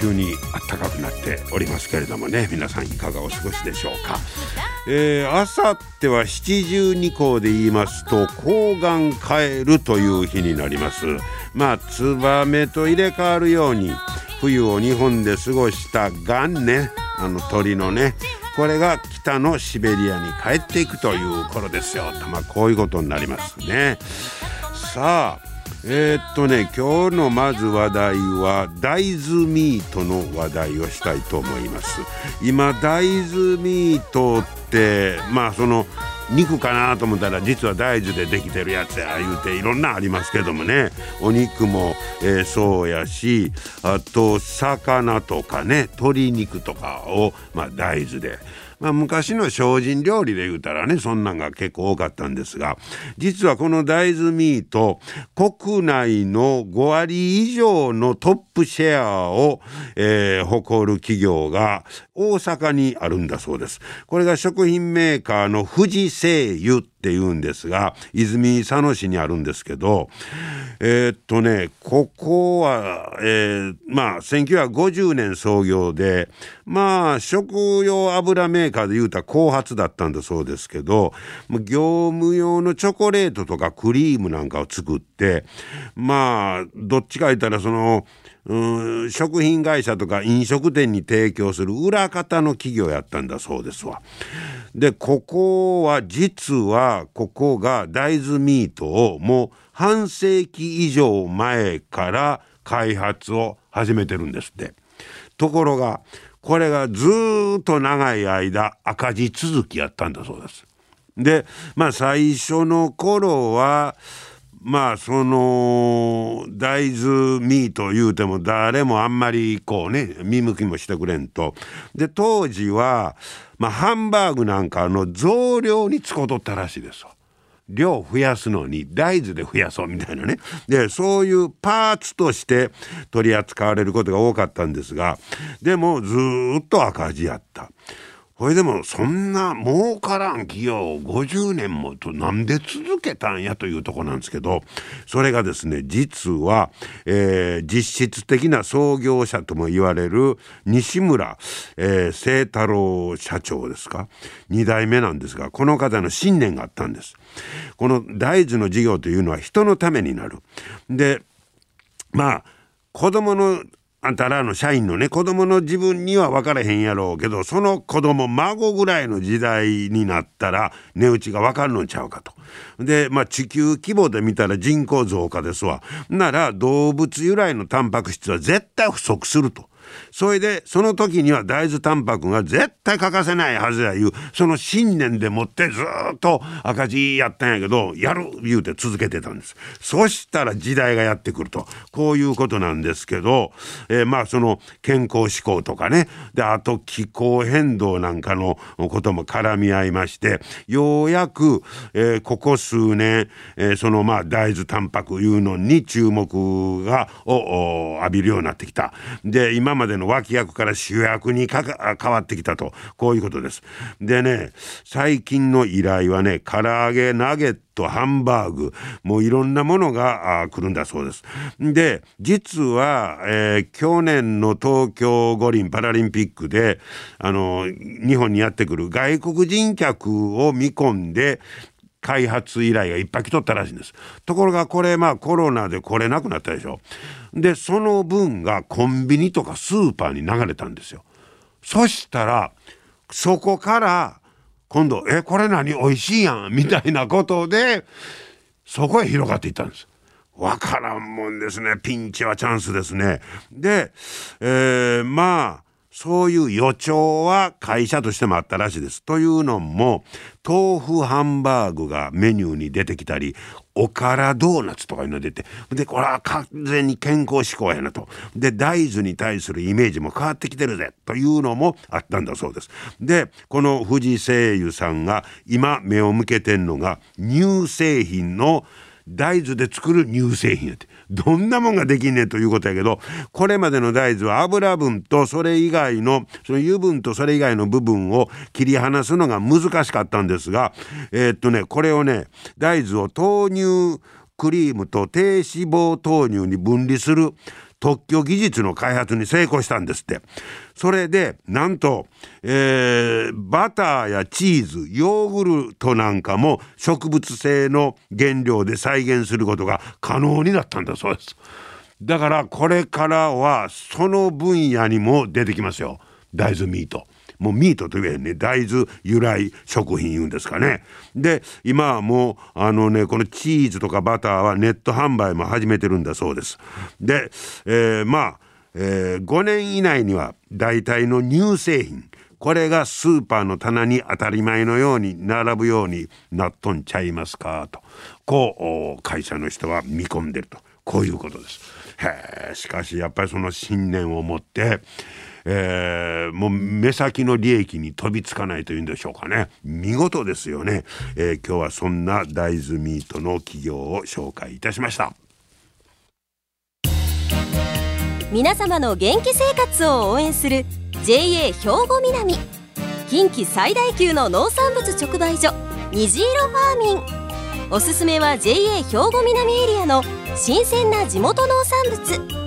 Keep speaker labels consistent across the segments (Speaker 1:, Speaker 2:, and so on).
Speaker 1: 急に暖かくなっておりますけれどもね。皆さんいかがお過ごしでしょうか。えー、あさっては七十二候で言いますと抗がん帰るという日になります。まあツバメと入れ替わるように冬を日本で過ごしたガンねあの鳥のねこれが北のシベリアに帰っていくという頃ですよ。まあこういうことになりますね。さあえー、っとね今日のまず話題は大豆ミートの話題をしたいと思います。今大豆ミートってまあその肉かなと思ったら実は大豆でできてるやつや言うていろんなありますけどもね。お肉も、えー、そうやしあと魚とかね鶏肉とかを、まあ、大豆で。まあ、昔の精進料理で言うたらねそんなんが結構多かったんですが実はこの大豆ミート国内の5割以上のトップシェアを、えー、誇る企業が大阪にあるんだそうです。これが食品メーカーの富士製油っていうんですが泉佐野市にあるんですけどえー、っとねここは、えー、まあ1950年創業でまあ食用油メーカーで言うたら後発だったんだそうですけど業務用のチョコレートとかクリームなんかを作ってまあどっちか言ったらそのうん食品会社とか飲食店に提供する裏方の企業やったんだそうですわ。でここは実はここが大豆ミートをもう半世紀以上前から開発を始めてるんですって。ところがこれがずっと長い間赤字続きやったんだそうです。でまあ最初の頃はまあその大豆ミート言うても誰もあんまりこうね見向きもしてくれんと。で当時は、まあ、ハンバーグなんかの増量に使うとったらしいです量増やすのに大豆で増やそうみたいなねでそういうパーツとして取り扱われることが多かったんですがでもずっと赤字やった。ほいでもそんな儲からん企業を50年もとなんで続けたんやというとこなんですけどそれがですね実は、えー、実質的な創業者とも言われる西村、えー、清太郎社長ですか？2代目なんですがこの方の信念があったんです。この大豆の事業というのは人のためになる。でまあ子供のあんたらの社員のね子供の自分には分からへんやろうけどその子供孫ぐらいの時代になったら値打ちが分かるのちゃうかと。でまあ地球規模で見たら人口増加ですわ。なら動物由来のタンパク質は絶対不足すると。それでその時には大豆タンパクが絶対欠かせないはずやいう。その信念でもってずっと赤字やったんやけどやる言うて続けてたんです。そしたら時代がやってくるとこういうことなんですけど、えー、まあその健康志向とかね。であと気候変動なんかのことも絡み合いましてようやく、えー、ここ数年、えー、そのまあ大豆タンパクいうのに注目がを浴びるようになってきた。で今までの脇役から主役に変わってきたとこういうことです。でね最近の依頼はね唐揚げナゲットハンバーグもういろんなものが来るんだそうです。で実は、えー、去年の東京五輪パラリンピックであの日本にやってくる外国人客を見込んで開発依頼がいっぱい来とったらしいんです。ところがこれまあコロナで来れなくなったでしょ。でその分がコンビニとかスーパーに流れたんですよ。そしたらそこから今度「えこれ何？美味しいやん」みたいなことでそこへ広がっていったんです。わからんもんですねピンチはチャンスですね。で、えー、まあそういう予兆は会社としてもあったらしいです。というのも豆腐ハンバーグがメニューに出てきたりおからドーナツとかいうの出てでこれは完全に健康志向やなとで大豆に対するイメージも変わってきてるぜというのもあったんだそうですでこの富士製油さんが今目を向けてんのが乳製品の大豆で作る乳製品やってどんなもんができんねんということやけどこれまでの大豆は油分とそれ以外のその油分とそれ以外の部分を切り離すのが難しかったんですがえー、っとねこれをね大豆を豆乳クリームと低脂肪豆乳に分離する。特許技術の開発に成功したんですって。それでなんと、えー、バターやチーズヨーグルトなんかも植物性の原料で再現することが可能になったんだそうです。だからこれからはその分野にも出てきますよ。大豆ミート。もうミートといえね。大豆由来食品言うんですかね。で今はもうあのねこのチーズとかバターはネット販売も始めてるんだそうです。で、えー、まあ、えー、5年以内には大体の乳製品。これがスーパーの棚に当たり前のように並ぶようになっとんちゃいますかと。こう会社の人は見込んでると。こういうことです。へしかしやっぱりその信念を持ってえー、もう目先の利益に飛びつかないというんでしょうかね。見事ですよね、えー、今日はそんな大豆ミートの企業を紹介いたしました。
Speaker 2: 皆様の元気生活を応援する JA 兵庫南。近畿最大級の農産物直売所虹色ファーミン。おすすめは JA 兵庫南エリアの新鮮な地元農産物。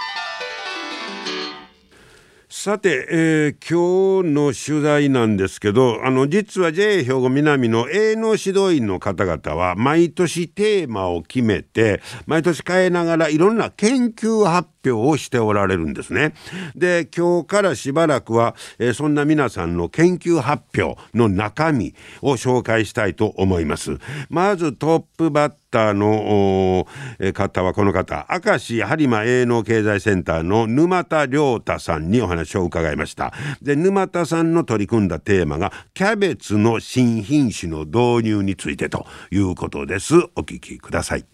Speaker 1: さて、えー、今日の取材なんですけどあの実は JA 兵庫南の営農指導員の方々は毎年テーマを決めて毎年変えながらいろんな研究発表をしておられるんですね。で今日からしばらくは、えー、そんな皆さんの研究発表の中身を紹介したいと思います。まずトップバッターの方はこの方明石播磨営農経済センターの沼田亮太さんにお話を伺いましたで沼田さんの取り組んだテーマがキャベツの新品種の導入についてということですお聞きください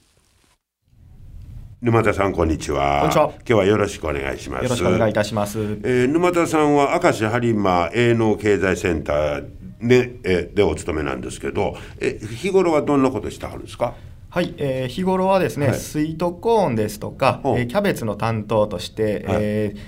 Speaker 1: 沼田さんこんにちは。
Speaker 3: こんにちは。
Speaker 1: 今日はよろしくお願いします。
Speaker 3: よろしくお願いいたします。
Speaker 1: えー、沼田さんは明石播磨営農経済センターで,、えでお勤めなんですけど、え日頃はどんなことしてはるんですか？
Speaker 3: はい、えー、日頃はですね、はい、スイートコーンですとか、えー、キャベツの担当として、はい、えーま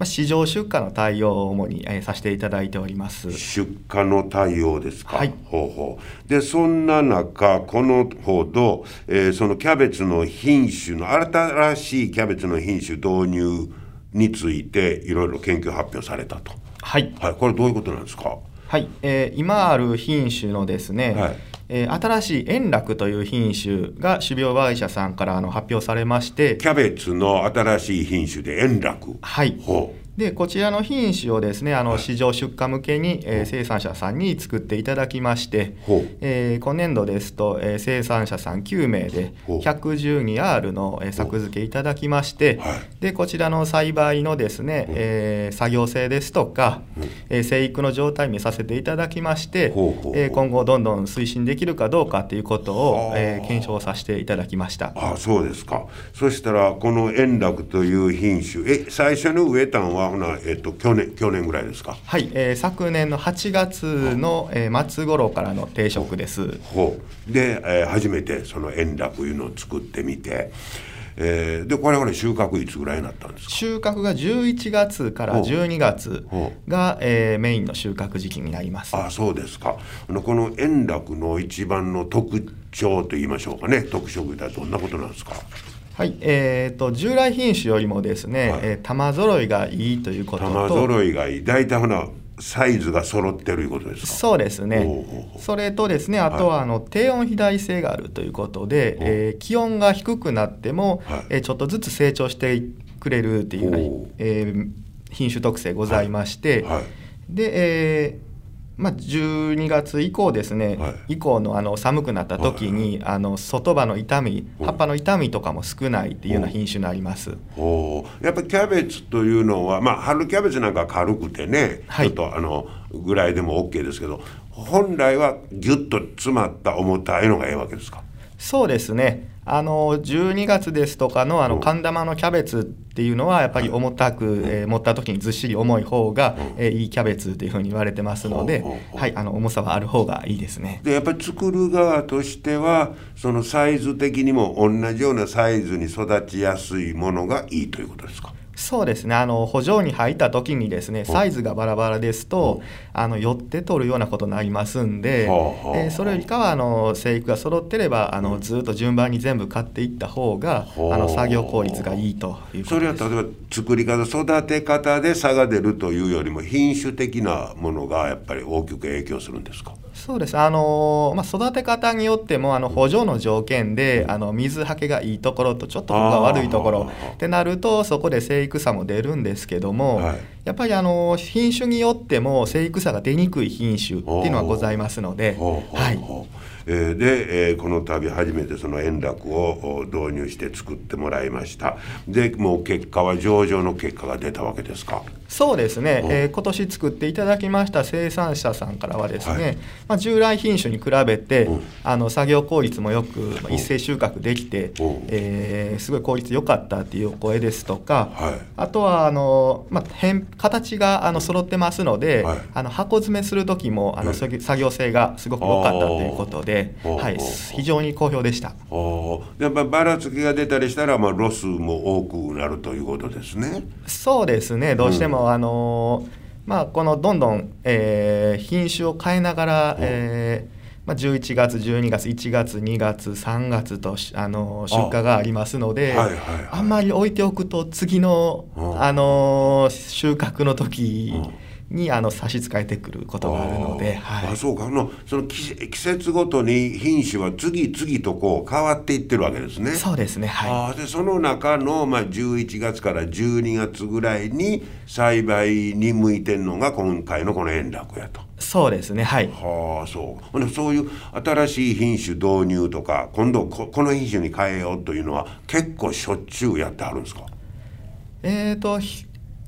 Speaker 3: あ、市場出荷の対応を主に、えー、させていただいております。
Speaker 1: 出荷の対応ですか、
Speaker 3: はい、
Speaker 1: ほうほう。でそんな中このほど、えー、そのキャベツの品種の新しいキャベツの品種導入についていろいろ研究発表されたと。
Speaker 3: はい、
Speaker 1: はい、これどういうことなんですか？
Speaker 3: はい、えー、今ある品種のですね、はいえー、新しい円楽という品種が種苗会社さんからあの発表されまして
Speaker 1: キャベツの新しい品種で円楽。
Speaker 3: はい。ほうでこちらの品種をですねあの市場出荷向けに、えー、生産者さんに作っていただきまして、えー、今年度ですと、えー、生産者さん9名で 112R の、えー、作付けいただきまして、でこちらの栽培のですね、えー、作業性ですとか、えー、生育の状態見させていただきまして、えー、今後どんどん推進できるかどうかということを、えー、検証させていただきました。
Speaker 1: あそうですか。そしたらこの円楽という品種え最初の植えたんははほな、えっと、去年去年ぐらいですか？
Speaker 3: はい、えー、昨年の8月の、えー、末頃からの定食です。
Speaker 1: ほう。で、えー、初めてその円楽いうのを作ってみてえー、でこれは収穫いつぐらいになったんですか？
Speaker 3: 収穫が11月から12月が、えー、メインの収穫時期になります。
Speaker 1: あそうですか。この円楽の一番の特徴といいましょうかね。特色はどんなことなんですか？
Speaker 3: はい、えーと、従来品種よりもですね、はい、えー、玉揃いがいいということと。
Speaker 1: 玉揃いがいい。大体ほなサイズが揃ってるいうことですか？
Speaker 3: そうですね。それとですねあとはあの、低温肥大性があるということで、えー、気温が低くなっても、はい、えー、ちょっとずつ成長してくれるっていうような、えー、品種特性ございまして、はいはい、で、えーまあ、12月以降ですね、はい、以降のあの寒くなった時に、はい、あの外葉の傷み葉っぱの傷みとかも少ないっていうような品種になります。
Speaker 1: おやっぱりキャベツというのは、まあ、春キャベツなんか軽くてね、はい、ちょっとあのぐらいでも OK ですけど本来はギュッと詰まった重たいのがええわけですか？
Speaker 3: そうですねあの12月ですとかのあの寒玉のキャベツっていうのはやっぱり重たく、えー、持った時にずっしり重い方が、えー、いいキャベツっていうふうに言われてますので、はい、あの重さはある方がいいですね。
Speaker 1: でやっぱり作る側としてはそのサイズ的にも同じようなサイズに育ちやすいものがいいということですか？
Speaker 3: そうですね。あの補助に入った時にですねサイズがバラバラですとあの寄って取るようなことになりますんで、えー、それよりかはあの生育が揃ってればあのずっと順番に全部買っていった方があの作業効率がいいという
Speaker 1: それは例えば作り方育て方で差が出るというよりも品種的なものがやっぱり大きく影響するんですか？
Speaker 3: そうです。あの、まあ、育て方によってもあの補助の条件であの水はけがいいところとちょっとここが悪いところってなるとそこで生育差も出るんですけども、はい、やっぱりあの品種によっても生育差が出にくい品種っていうのはございますので。はい。
Speaker 1: えー、で、えー、この度初めてその円楽を導入して作ってもらいました。でもう結果は上々の結果が出たわけですか？
Speaker 3: そうですね、えー、今年作っていただきました生産者さんからはですね、はい、まあ、従来品種に比べて、うん、あの作業効率もよく、まあ、一斉収穫できて、えー、すごい効率良かったっていうお声ですとか、はい、あとはあの、まあ、変形があの揃ってますので、はい、あの箱詰めする時もあの、作業性がすごく良かったということで、はい、非常に好評でした。
Speaker 1: やっぱばらつきが出たりしたら、まあ、ロスも多くなるということですね。
Speaker 3: そうですね。どうしても、うんあのまあ、このどんどん、えー、品種を変えながら、えーまあ、11月12月1月2月3月とあの出荷がありますのであんまり置いておくと次の、あの収穫の時、にあの差し支えてくることがあるので、
Speaker 1: はい、あそうか。あのその季節ごとに品種は次々とこう変わっていってるわけですね。
Speaker 3: そうですね、
Speaker 1: はい、あでその中の、まあ、11月から12月ぐらいに栽培に向いてるのが今回のこの円楽やと。
Speaker 3: そうですねはい。
Speaker 1: はあそう。そういう新しい品種導入とか今度ここの品種に変えようというのは結構しょっちゅうやってあるんですか？
Speaker 3: えーと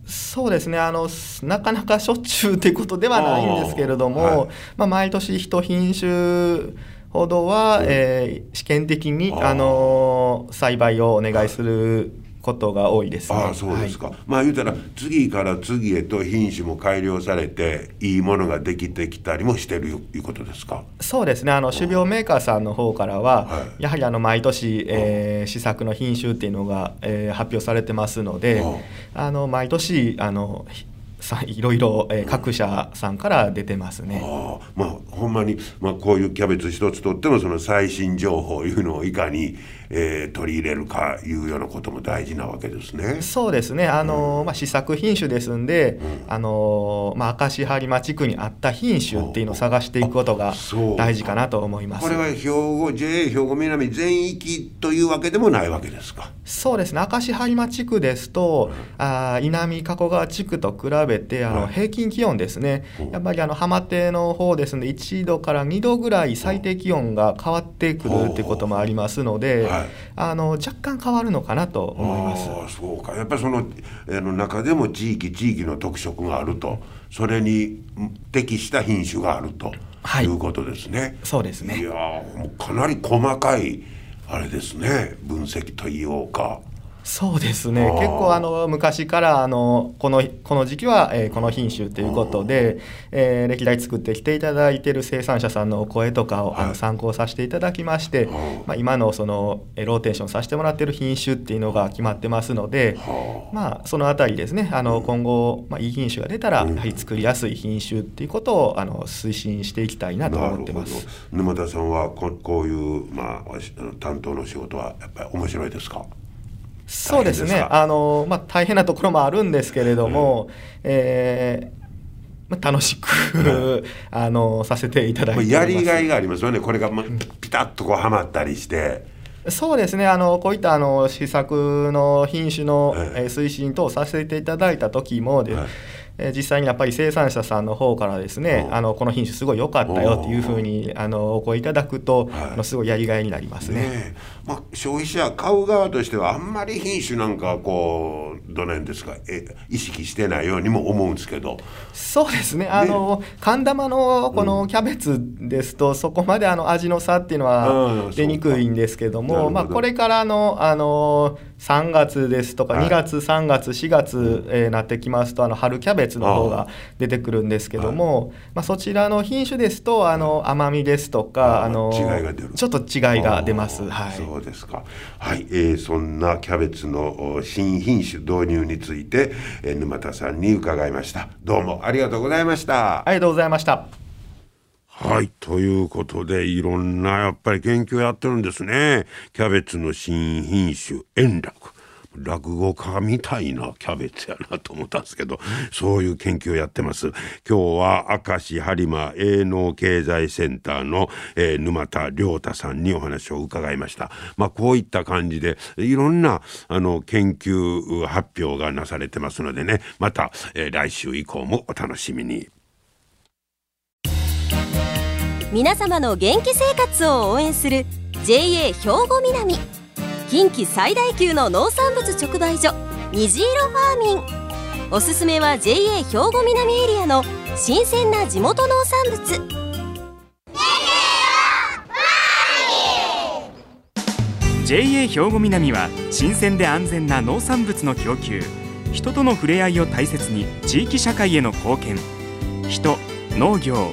Speaker 3: そうですね。あのなかなかしょっちゅうということではないんですけれども、はい、まあ、毎年一品種ほどは、えー、試験的にあの栽培をお願いすることが多いです、ね、
Speaker 1: あそうですか、はい、まあ言うたら次から次へと品種も改良されていいものができてきたりもしてるいうことですか？
Speaker 3: そうですね。あの種苗メーカーさんの方からは、はい、やはりあの毎年、えー、試作の品種っていうのが、えー、発表されてますのであの毎年あのさいろいろ、えー、各社さんから出てますね。
Speaker 1: あ。まあほんまに、まあ、こういうキャベツ一つとってもその最新情報いうのをいかに、えー、取り入れるかいうようなことも大事なわけですね。
Speaker 3: そうですねあの、うん、まあ、試作品種ですんで、うん、あのまあ、明石播磨地区にあった品種っていうのを探していくことが大事かなと思います。
Speaker 1: これは兵庫 JA 兵庫南全域というわけでもないわけですか。
Speaker 3: そうですね。明石播磨地区ですと、うん、あ稲見加古川地区と比べてあの平均気温ですね、やっぱりあの浜手の方ですので1度から2度ぐらい最低気温が変わってくるということもありますので、はい、あの若干変わるのかなと思います。
Speaker 1: そうか。やっぱりそのあの中でも地域地域の特色があると。それに適した品種があると、はい、いうことですね。
Speaker 3: そうですね。
Speaker 1: いやもうかなり細かいあれですね分析と言おうか。
Speaker 3: そうですね。結構あの昔からあのこのこの時期は、えー、この品種ということで、えー、歴代作ってきていただいている生産者さんのお声とかを、あの参考させていただきまして、まあ、今のそのローテーションさせてもらっている品種っていうのが決まってますので、まあ、その辺りですねあの今後、まあ、いい品種が出たら、やはり作りやすい品種っていうことをあの推進していきたいなと思ってます。
Speaker 1: 沼田さんはここういう、まあ、担当の仕事はやっぱり面白いですか？
Speaker 3: そうですね。あの、まあ、大変なところもあるんですけれども、うん、えーまあ、楽しくあのさせていただいて
Speaker 1: やりがいがありますよね。これが、ま、ピタッとこうはまったりして。
Speaker 3: そうですね。あのこういったあの試作の品種の、え推進等させていただいた時もで、はいえ実際にやっぱり生産者さんの方からですね、あのこの品種すごい良かったよっていうふうにあのお声いただくと、はい、あのすごいやりがいになりますね。ね
Speaker 1: まあ、消費者買う側としてはあんまり品種なんかこうどの辺ですかえ意識してないようにも思うんですけど。
Speaker 3: そうですね。あの寒玉のこのキャベツですと、うん、そこまであの味の差っていうのは出にくいんですけども、まあ、これからのあの3月ですとか2月、3月4月、えー、なってきますとあの春キャベツの方が出てくるんですけども、まあ、そちらの品種ですとあの甘みですとかあの違いが出る。ちょっと違いが出ます。
Speaker 1: はい、そうですか、はいえー、そんなキャベツの新品種導入について、えー、沼田さんに伺いました。どうもありがとうございました。
Speaker 3: ありがとうございました
Speaker 1: はい。ということで、いろんなやっぱり研究やってるんですね。キャベツの新品種、円楽。落語家みたいなキャベツやなと思ったんですけど、そういう研究をやってます。今日は明石播磨営農経済センターの、えー、沼田亮太さんにお話を伺いました。まあこういった感じでいろんなあの研究発表がなされてますのでね、また、えー、来週以降もお楽しみに。
Speaker 2: 皆様の元気生活を応援する JA 兵庫南。近畿最大級の農産物直売所虹色ファーミン。おすすめは JA 兵庫南エリアの新鮮な地元農産物。
Speaker 4: JA 兵庫南は新鮮で安全な農産物の供給。人との触れ合いを大切に地域社会への貢献。人農業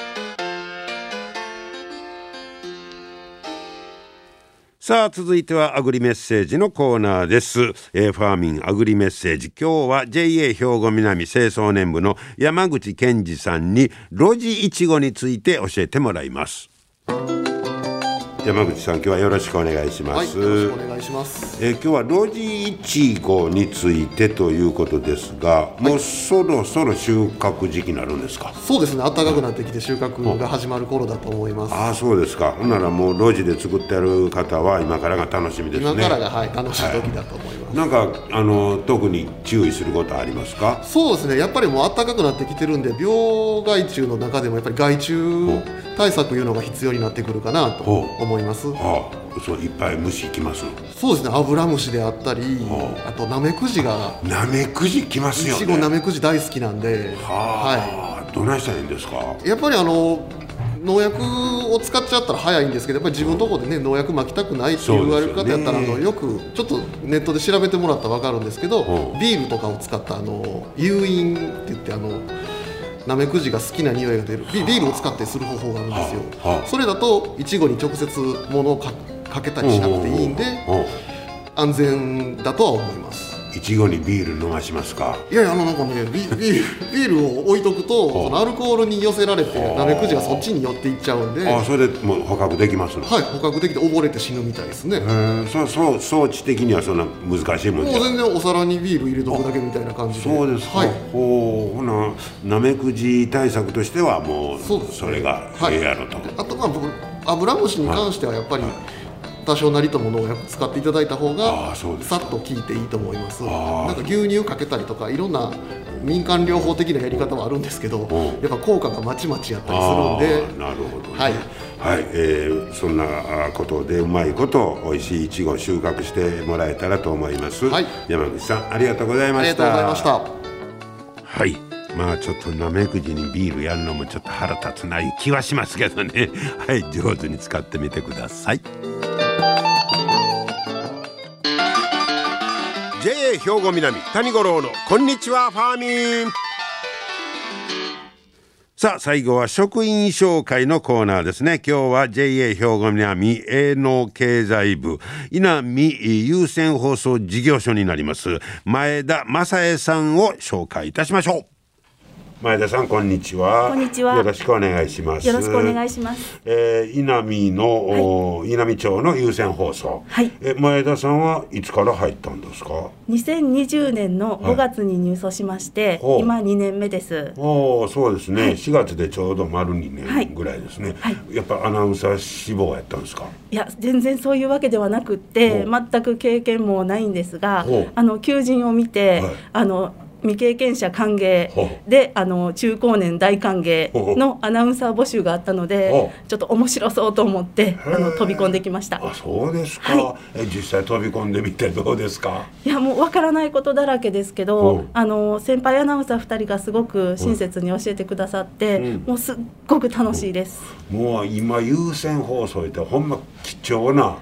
Speaker 1: さあ続いてはアグリメッセージのコーナーです、えー、ファーミンアグリメッセージ。今日は JA 兵庫南清掃年部の山口健二さんに路地いちごについて教えてもらいます。山口さん今日はよろしくお願いします、はい、よろしくお願いします、えー、今日は露地いちごについてということですが、はい、もうそろそろ収穫時期になるんですか？
Speaker 5: そうですね暖かくなってきて収穫が始まる頃だと思います、
Speaker 1: ああそうですか。ほんならもう露地で作ってる方は今からが楽しみですね。
Speaker 5: 今からがはい楽しい時だと思います、
Speaker 1: はい、なんかあの特に注意することありますか？
Speaker 5: そうですねやっぱりもう暖かくなってきてるんで病害虫の中でもやっぱり害虫対策いうのが必要になってくるかなと思います。は
Speaker 1: あ、そういっぱい虫きます。
Speaker 5: そうですね。アブラムシであったり、はあ、あとナメクジが。
Speaker 1: ナメクジきますよ、ね。
Speaker 5: いちごナメクジ大好きなんで。
Speaker 1: はあ、はい。どないしたらいいんですか？
Speaker 5: やっぱりあの。農薬を使っちゃったら早いんですけどやっぱり自分のところでね農薬まきたくないって言われる方やったら、あのよくちょっとネットで調べてもらったら分かるんですけど、ビールとかを使ったあの誘引って言ってあのナメクジが好きな匂いが出る。ビールを使ってする方法があるんですよ、それだといちごに直接物をかけたりしなくていいんで安全だとは思います
Speaker 1: いちごにビール飲ましますか？
Speaker 5: いやいやあのなんかねビビールビールを置いとくとそのアルコールに寄せられてナメクジがそっちに寄っていっちゃうんで。
Speaker 1: あそれでもう捕獲できます
Speaker 5: はい捕獲できて溺れて死ぬみたいですね。へ
Speaker 1: えそうそう装置的にはそんな難しいもん
Speaker 5: もう全然お皿にビール入れとくだけみたいな感じで。
Speaker 1: そうですか、はい、ほほなナメクジ対策としてはもうそれがええやろと、はい、
Speaker 5: あとまあ僕アブラムシに関してはやっぱり、はい多少なりとも農薬使っていただいた方がさっと効いていいと思います。なんか牛乳かけたりとかいろんな民間療法的なやり方はあるんですけどやっぱ効果がまちまちやったりするんで。
Speaker 1: なるほど、ね、はい。はい、えー、そんなことでうまいこと美味しいいちご収穫してもらえたらと思います、はい、山口さんありがとうございました。ありがとうございました。はい。まあちょっとなめくじにビールやるのもちょっと腹立つないう気はしますけどね。はい。上手に使ってみてください。兵庫南谷五郎のこんにちはファーミン。さあ最後は職員紹介のコーナーですね。今日は JA 兵庫南営農経済部稲見優先放送事業所になります前田正恵さんを紹介いたしましょう。前田さんこんにちは。
Speaker 6: こんにちは。
Speaker 1: よろしくお願いします。
Speaker 6: よろしくお願いします。
Speaker 1: えー、稲見の、はい、稲見町の有線放送。
Speaker 6: はい。
Speaker 1: え前田さんはいつから入ったんですか
Speaker 6: ？2020年の5月に入所しまして、はい、今2年目です。
Speaker 1: おお、そうですね、はい、4月でちょうど丸2年ぐらいですね。はい。やっぱアナウンサー志望やったんですか？
Speaker 6: いや全然そういうわけではなくって全く経験もないんですが、あの求人を見て、あの未経験者歓迎であの中高年大歓迎のアナウンサー募集があったのでちょっと面白そうと思ってあの飛び込んできました。
Speaker 1: あそうですか、はい、え実際飛び込んでみてどうですか？
Speaker 6: いやもうわからないことだらけですけどあの先輩アナウンサー2人がすごく親切に教えてくださって、うん、もうすっごく楽しいです、
Speaker 1: もう今優先放送ってほんま貴重な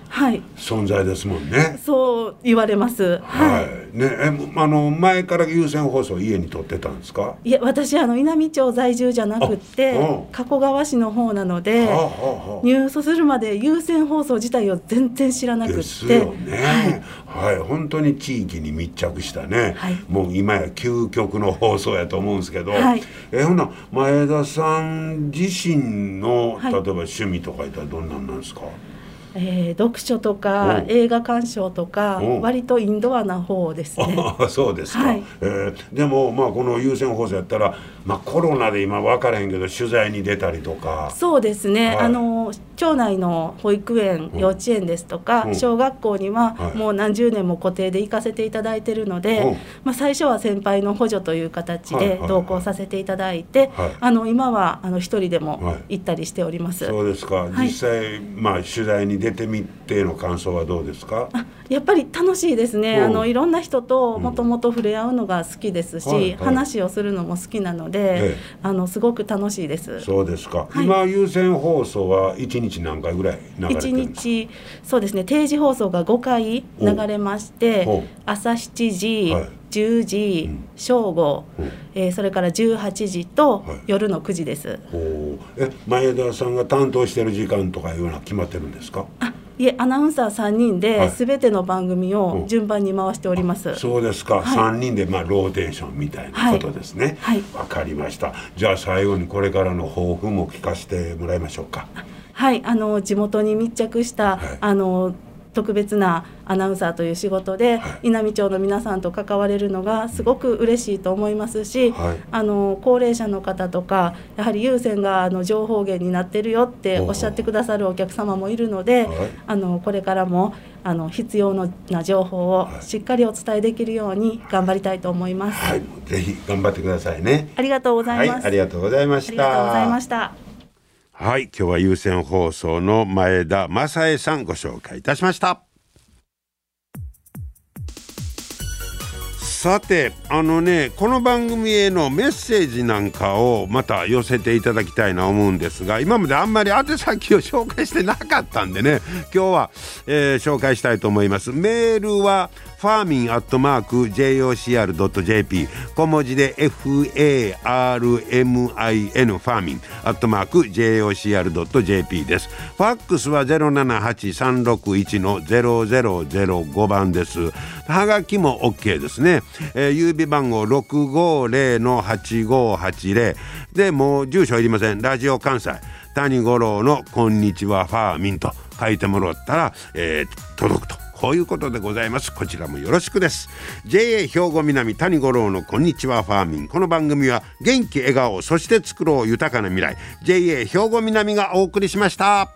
Speaker 1: 存在ですもんね、
Speaker 6: はい、そう言われます。
Speaker 1: はい、ねえあの前から優先放送家に撮ってたんですか？
Speaker 6: いや私あの稲美町在住じゃなくて、うん、加古川市の方なので、はあはあ、入所するまで優先放送自体を全然知らなくて。です
Speaker 1: よね、はい、はい、本当に地域に密着したね、はい、もう今や究極の放送やと思うんですけど、はい、えほな前田さん自身の例えば趣味とかいったらどんなんなんですか、
Speaker 6: えー、読書とか映画鑑賞とか割とインドアな方ですね。
Speaker 1: そうですか、はい、えー、でもまあこの優先放送やったら、まあ、コロナで今分からへんけど取材に出たりとか。
Speaker 6: そうですね、はい、あの町内の保育園、幼稚園ですとか、うん、小学校にはもう何十年も固定で行かせていただいてるので、まあ、最初は先輩の補助という形で同行させていただいて、あの今はあの一人でも行ったりしております。
Speaker 1: そうですか。実際、まあ、取材に出てみての感想はどうですか？
Speaker 6: やっぱり楽しいですね、う。ん、あのいろんな人ともともと触れ合うのが好きですし、うんはいはい、話をするのも好きなので、ええ、あのすごく楽しいです。
Speaker 1: そうですか、はい、今優先放送は1日何回ぐらい流れてるんですか？日
Speaker 6: そうですね。定時放送が5回流れまして朝7時、はい10時、うん、正午、うん、えー、それから18時と夜の9時です、はい、
Speaker 1: え前田さんが担当してる時間とかいうのは決まってるんですか？
Speaker 6: あいえアナウンサー3人で全ての番組を順番に回しております、はい、
Speaker 1: そうですか、はい、3人でまあローテーションみたいなことですね。はい。わ、かりました。じゃあ最後にこれからの抱負も聞かせてもらいましょうか。
Speaker 6: はい。あの地元に密着した、あの特別なアナウンサーという仕事で、はい、稲美町の皆さんと関われるのがすごく嬉しいと思いますし、はい、あの高齢者の方とかやはり優先があの情報源になってるよっておっしゃってくださるお客様もいるので、はい、あのこれからもあの必要な情報をしっかりお伝えできるように頑張りたいと思います。
Speaker 1: はい、ぜひ頑張ってくださいね。
Speaker 6: ありがとうございます。
Speaker 1: ありがとうございました。あり
Speaker 6: がとうございました。
Speaker 1: はい、今日は優先放送の前田正恵さんご紹介いたしました。さてあのねこの番組へのメッセージなんかをまた寄せていただきたいな思うんですが今まであんまり宛先を紹介してなかったんでね今日は、えー、紹介したいと思いますメールはファーミンアットマーク JOCR.jp 小文字で FARMIN ファーミンアットマーク JOCR.jp です。ファックスは078361の0005番です。はがきも OK ですね、えー、郵便番号650の8580でもう住所いりません。ラジオ関西。谷五郎の「こんにちはファーミン」と書いてもらったら、えー、届くと。こういうことでございます。こちらもよろしくです。JA 兵庫南谷五郎のこんにちは。ファーミン。この番組は元気笑顔そして作ろう豊かな未来。JA 兵庫南がお送りしました。